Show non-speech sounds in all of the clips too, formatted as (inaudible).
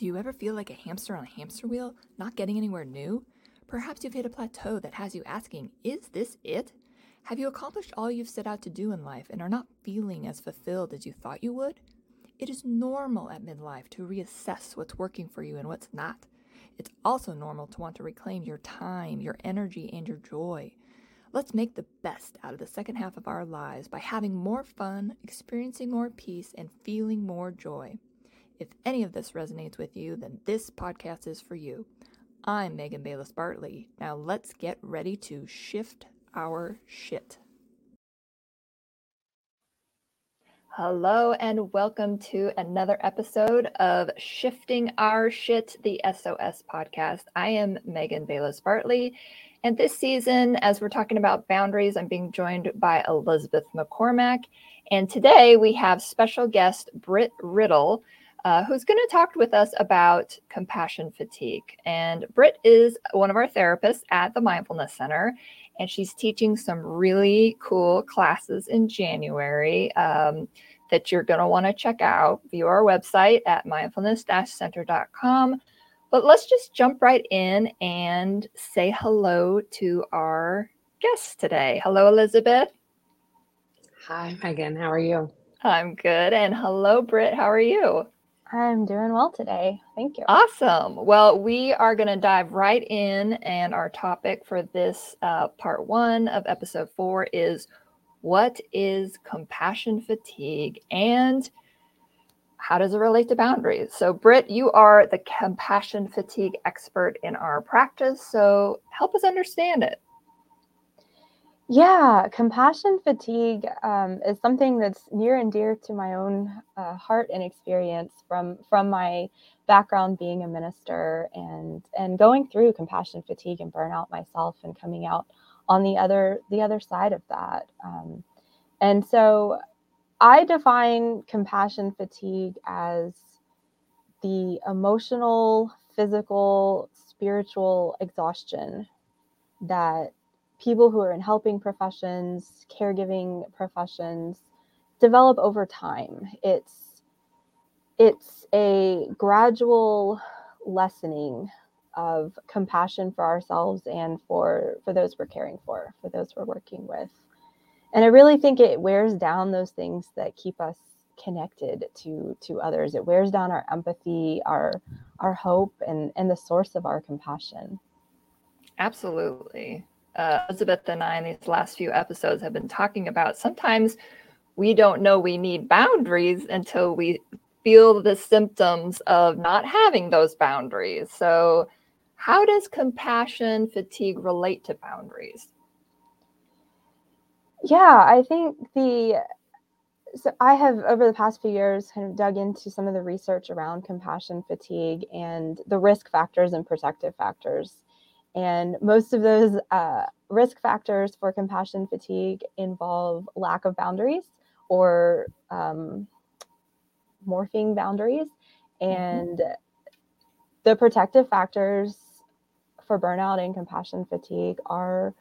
Do you ever feel like a hamster on a hamster wheel, not getting anywhere new? Perhaps you've hit a plateau that has you asking, Is this it? Have you accomplished all you've set out to do in life and are not feeling as fulfilled as you thought you would? It is normal at midlife to reassess what's working for you and what's not. It's also normal to want to reclaim your time, your energy, and your joy. Let's make the best out of the second half of our lives by having more fun, experiencing more peace, and feeling more joy. If any of this resonates with you, then this podcast is for you. I'm Megan Bayles Bartley. Now let's get ready to shift our shit. Hello, and welcome to another episode of Shifting Our Shit, the SOS podcast. I am Megan Bayles Bartley, and this season, as we're talking about boundaries, I'm being joined by Elizabeth McCormack. And today we have special guest Britt Riddle uh, who's going to talk with us about compassion fatigue. And Britt is one of our therapists at the Mindfulness Center, and she's teaching some really cool classes in January um, that you're going to want to check out. View our website at mindfulness-center.com. But let's just jump right in and say hello to our guest today. Hello, Elizabeth. Hi, Megan. How are you? I'm good. And hello, Britt. How are you? I'm doing well today. Thank you. Awesome. Well, we are going to dive right in, and our topic for this uh, part one of episode four is what is compassion fatigue and how does it relate to boundaries? So, Britt, you are the compassion fatigue expert in our practice. So, help us understand it. Yeah, compassion fatigue um, is something that's near and dear to my own uh, heart and experience from from my background being a minister and and going through compassion fatigue and burnout myself and coming out on the other the other side of that. Um, and so, I define compassion fatigue as the emotional, physical, spiritual exhaustion that people who are in helping professions, caregiving professions develop over time. It's it's a gradual lessening of compassion for ourselves and for for those we're caring for, for those we're working with. And I really think it wears down those things that keep us connected to to others. It wears down our empathy, our our hope and and the source of our compassion. Absolutely uh, Elizabeth and I in these last few episodes have been talking about sometimes we don't know we need boundaries until we feel the symptoms of not having those boundaries. So, how does compassion fatigue relate to boundaries? Yeah, I think the so I have over the past few years kind of dug into some of the research around compassion fatigue and the risk factors and protective factors and most of those uh, risk factors for compassion fatigue involve lack of boundaries or um, morphing boundaries. Mm-hmm. And mm-hmm. the protective factors for burnout and compassion fatigue are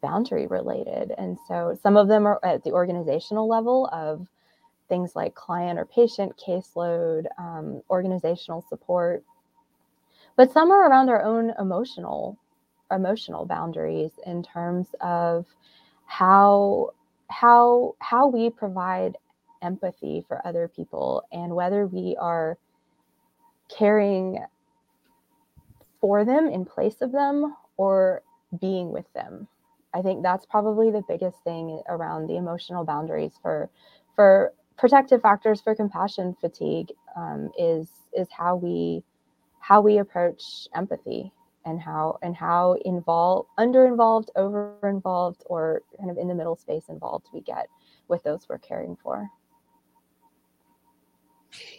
boundary related. And so some of them are at the organizational level of things like client or patient caseload, um, organizational support. But some are around our own emotional emotional boundaries in terms of how how how we provide empathy for other people and whether we are caring for them in place of them or being with them. I think that's probably the biggest thing around the emotional boundaries for for protective factors for compassion fatigue um, is is how we how we approach empathy and how and how involved under involved over involved or kind of in the middle space involved we get with those we're caring for.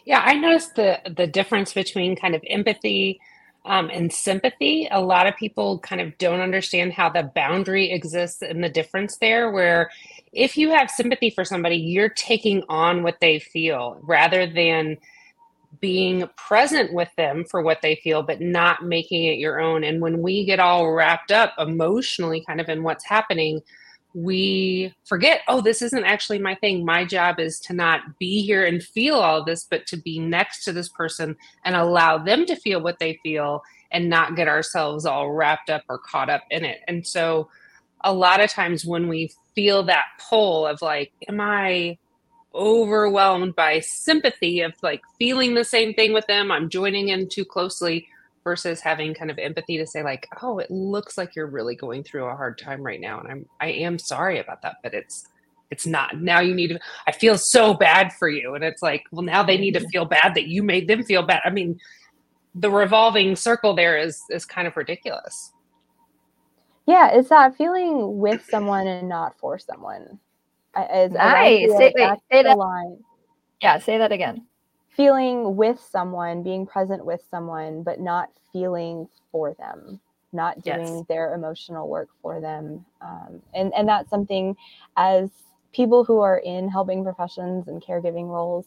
Yeah i noticed the the difference between kind of empathy um, and sympathy. A lot of people kind of don't understand how the boundary exists and the difference there where if you have sympathy for somebody you're taking on what they feel rather than being present with them for what they feel, but not making it your own. And when we get all wrapped up emotionally, kind of in what's happening, we forget, oh, this isn't actually my thing. My job is to not be here and feel all this, but to be next to this person and allow them to feel what they feel and not get ourselves all wrapped up or caught up in it. And so, a lot of times when we feel that pull of like, am I overwhelmed by sympathy of like feeling the same thing with them? I'm joining in too closely versus having kind of empathy to say like oh it looks like you're really going through a hard time right now and i'm i am sorry about that but it's it's not. Now you need to i feel so bad for you. And it's like well now they need to feel bad that you made them feel bad. I mean the revolving circle there is is kind of ridiculous. Yeah it's that feeling with someone and not for someone as, nice as say, wait, say that line yeah say that again feeling with someone, being present with someone, but not feeling for them, not doing yes. their emotional work for them. Um, and, and that's something as people who are in helping professions and caregiving roles,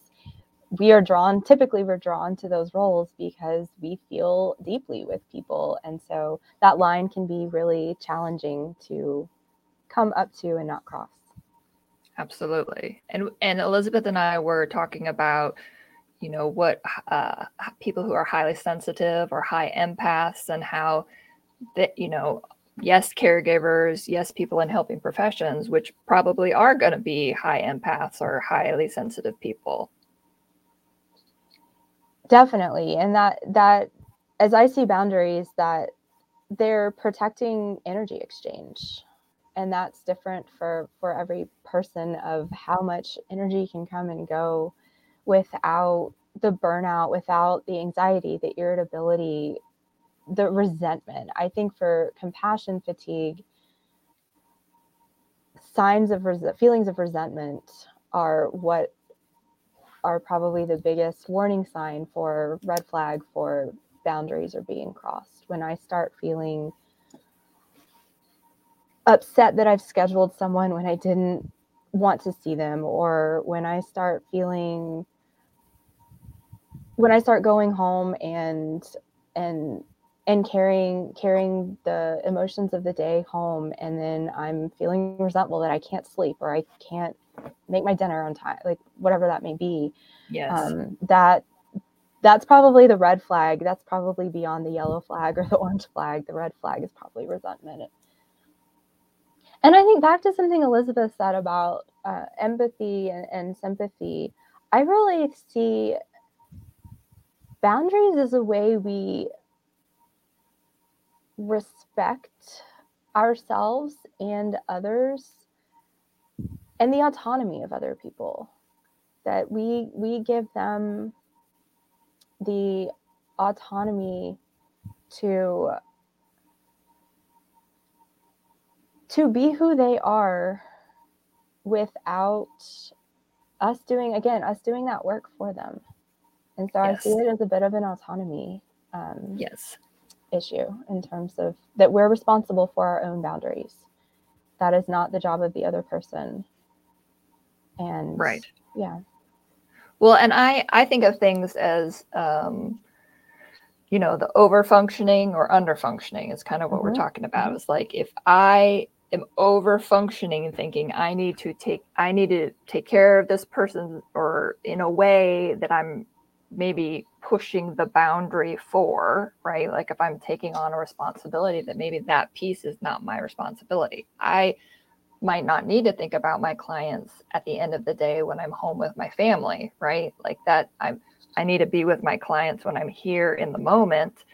we are drawn, typically, we're drawn to those roles because we feel deeply with people. And so that line can be really challenging to come up to and not cross. Absolutely. And and Elizabeth and I were talking about you know what uh, people who are highly sensitive or high empaths and how that you know yes caregivers yes people in helping professions which probably are going to be high empaths or highly sensitive people. Definitely. And that that as i see boundaries that they're protecting energy exchange and that's different for for every person of how much energy can come and go without the burnout, without the anxiety, the irritability, the resentment. I think for compassion fatigue, signs of res- feelings of resentment are what are probably the biggest warning sign for red flag for boundaries are being crossed. When I start feeling upset that I've scheduled someone when I didn't want to see them, or when I start feeling when I start going home and and and carrying carrying the emotions of the day home and then I'm feeling resentful that I can't sleep or I can't make my dinner on time like whatever that may be yes. um, that that's probably the red flag. That's probably beyond the yellow flag or the orange flag. The red flag is probably resentment and I think back to something Elizabeth said about uh, empathy and, and sympathy I really see boundaries as a way we respect ourselves and others and the autonomy of other people that we we give them the autonomy to to be who they are without us doing again us doing that work for them and so yes. I see it as a bit of an autonomy um, yes issue in terms of that we're responsible for our own boundaries. That is not the job of the other person. And right. Yeah. Well, and I I think of things as um, you know the over functioning or under functioning is kind of what mm-hmm. we're talking about. Mm-hmm. It's like if I am over functioning and thinking I need to take I need to take care of this person or in a way that I'm maybe pushing the boundary for, right? Like if I'm taking on a responsibility that maybe that piece is not my responsibility. I might not need to think about my clients at the end of the day when I'm home with my family, right? Like that I'm I need to be with my clients when I'm here in the moment.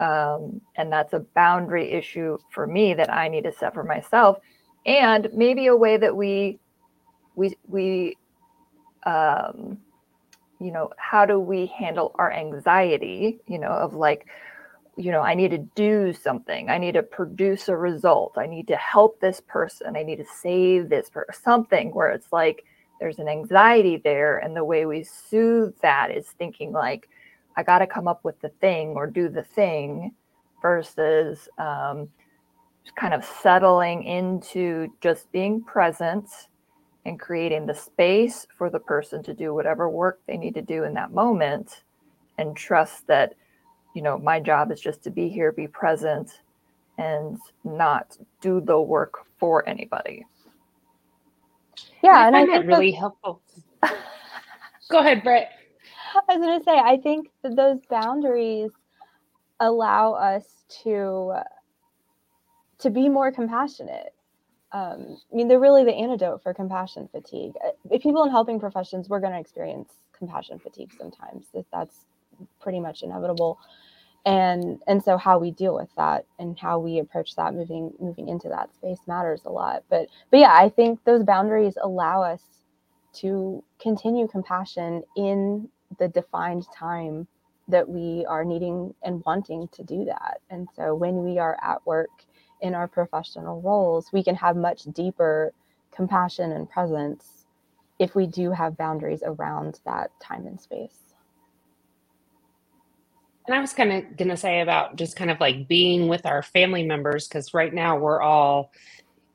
Um, and that's a boundary issue for me that I need to set for myself. And maybe a way that we we we um you know how do we handle our anxiety you know of like you know i need to do something. I need to produce a result. I need to help this person. I need to save this for something where it's like there's an anxiety there. And the way we soothe that is thinking like i got to come up with the thing or do the thing versus um, kind of settling into just being present and creating the space for the person to do whatever work they need to do in that moment and trust that you know my job is just to be here be present and not do the work for anybody Yeah, and I find that really helpful. (laughs) Go ahead, Britt. I was going to say, I think that those boundaries allow us to to be more compassionate. Um, I mean, they're really the antidote for compassion fatigue. Uh, if people in helping professions, we're going to experience compassion fatigue sometimes. That's pretty much inevitable. And and so how we deal with that and how we approach that moving moving into that space matters a lot. But but yeah, I think those boundaries allow us to continue compassion in the defined time that we are needing and wanting to do that. And so when we are at work in our professional roles, we can have much deeper compassion and presence if we do have boundaries around that time and space. And I was kind of going to say about just kind of like being with our family members, because right now we're all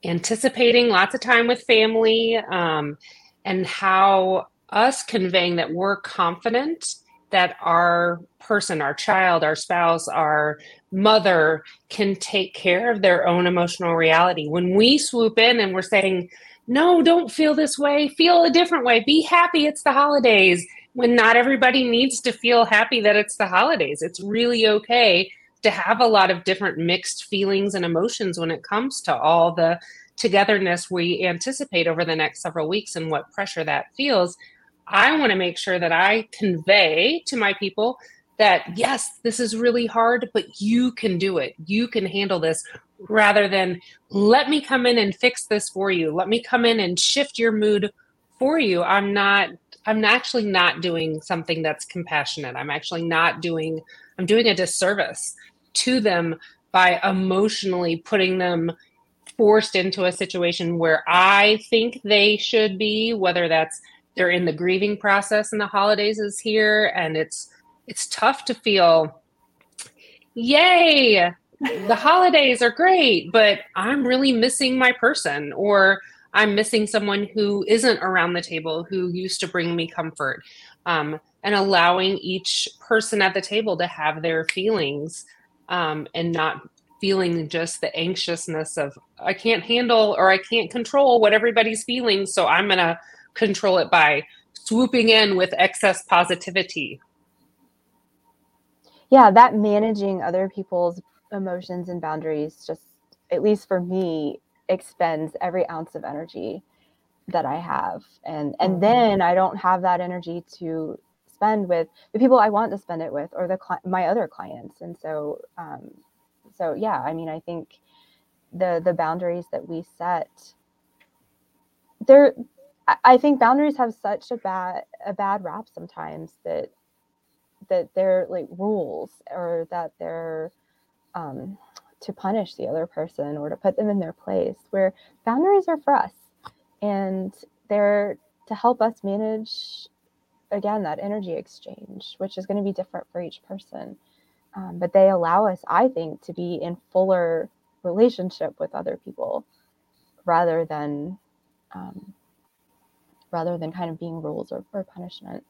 anticipating lots of time with family um, and how us conveying that we're confident that our person, our child, our spouse, our mother can take care of their own emotional reality. When we swoop in and we're saying, no, don't feel this way, feel a different way, be happy, it's the holidays. When not everybody needs to feel happy that it's the holidays, it's really okay to have a lot of different mixed feelings and emotions when it comes to all the togetherness we anticipate over the next several weeks and what pressure that feels. I want to make sure that I convey to my people that yes, this is really hard, but you can do it. You can handle this rather than let me come in and fix this for you. Let me come in and shift your mood for you. I'm not I'm actually not doing something that's compassionate. I'm actually not doing I'm doing a disservice to them by emotionally putting them forced into a situation where I think they should be, whether that's they're in the grieving process and the holidays is here and it's it's tough to feel yay the holidays are great but i'm really missing my person or i'm missing someone who isn't around the table who used to bring me comfort um, and allowing each person at the table to have their feelings um, and not feeling just the anxiousness of i can't handle or i can't control what everybody's feeling so i'm gonna control it by swooping in with excess positivity. Yeah, that managing other people's emotions and boundaries just at least for me expends every ounce of energy that I have. And and mm-hmm. then I don't have that energy to spend with the people I want to spend it with or the my other clients. And so um so yeah, I mean I think the the boundaries that we set they're I think boundaries have such a bad a bad rap sometimes that that they're like rules or that they're um, to punish the other person or to put them in their place. Where boundaries are for us, and they're to help us manage again that energy exchange, which is going to be different for each person. Um, but they allow us, I think, to be in fuller relationship with other people rather than um, rather than kind of being rules or, or punishment.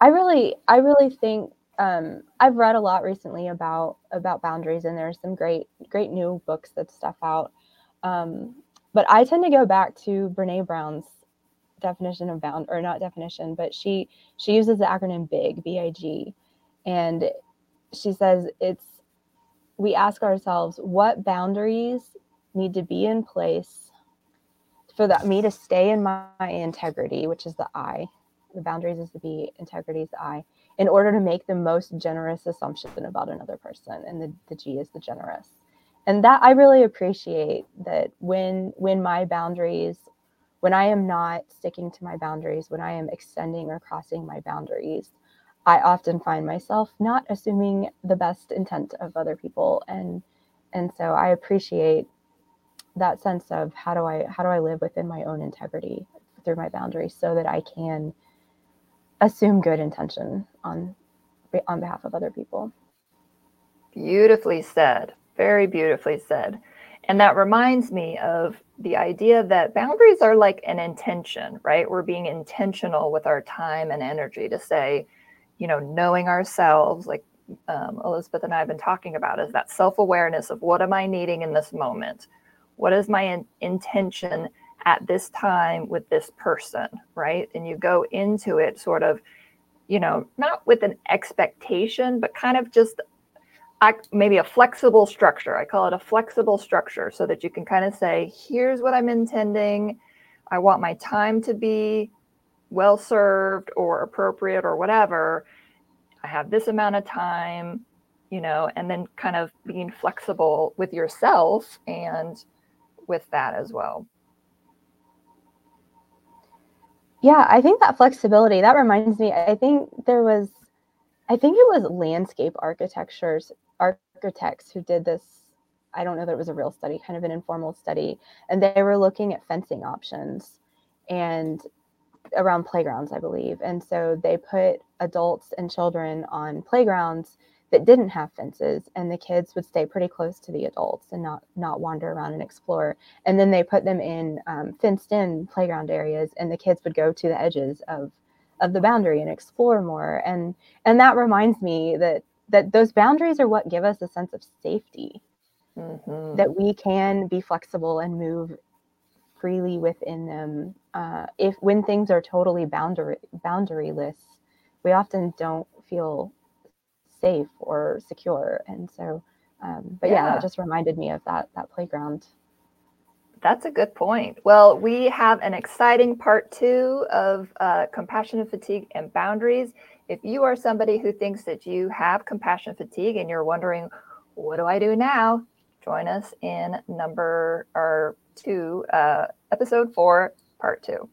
I really, I really think um, I've read a lot recently about about boundaries, and there's some great, great new books that stuff out. Um, but I tend to go back to Brene Brown's definition of bound, or not definition, but she she uses the acronym BIG, B I G, and she says it's we ask ourselves what boundaries need to be in place for that me to stay in my, my integrity, which is the I, the boundaries is the B, integrity is the I, in order to make the most generous assumption about another person. And the, the G is the generous. And that I really appreciate that when when my boundaries, when I am not sticking to my boundaries, when I am extending or crossing my boundaries, I often find myself not assuming the best intent of other people. And and so I appreciate that sense of how do I how do I live within my own integrity through my boundaries so that I can assume good intention on on behalf of other people. Beautifully said. Very beautifully said. And that reminds me of the idea that boundaries are like an intention, right? We're being intentional with our time and energy to say, you know, knowing ourselves, like um, Elizabeth and I have been talking about, is that self awareness of what am I needing in this moment? What is my in- intention? at this time with this person, right? And you go into it sort of, you know, not with an expectation, but kind of just maybe a flexible structure. I call it a flexible structure so that you can kind of say, here's what I'm intending. I want my time to be well served or appropriate or whatever. I have this amount of time, you know, and then kind of being flexible with yourself and with that as well. Yeah, I think that flexibility, that reminds me, I think there was, I think it was landscape architectures, architects who did this. I don't know that it was a real study, kind of an informal study. And they were looking at fencing options and around playgrounds, I believe. And so they put adults and children on playgrounds that didn't have fences and the kids would stay pretty close to the adults and not not wander around and explore. And then they put them in um, fenced in playground areas and the kids would go to the edges of of the boundary and explore more. And and that reminds me that that those boundaries are what give us a sense of safety. Mm-hmm. that we can be flexible and move freely within them. Uh, if when things are totally boundary boundaryless we often don't feel safe or secure. And so, um, but yeah. yeah, that just reminded me of that that playground. That's a good point. Well, we have an exciting part two of uh, compassion fatigue and boundaries. If you are somebody who thinks that you have compassion fatigue and you're wondering, what do I do now? Join us in number or two, uh, episode four, part two.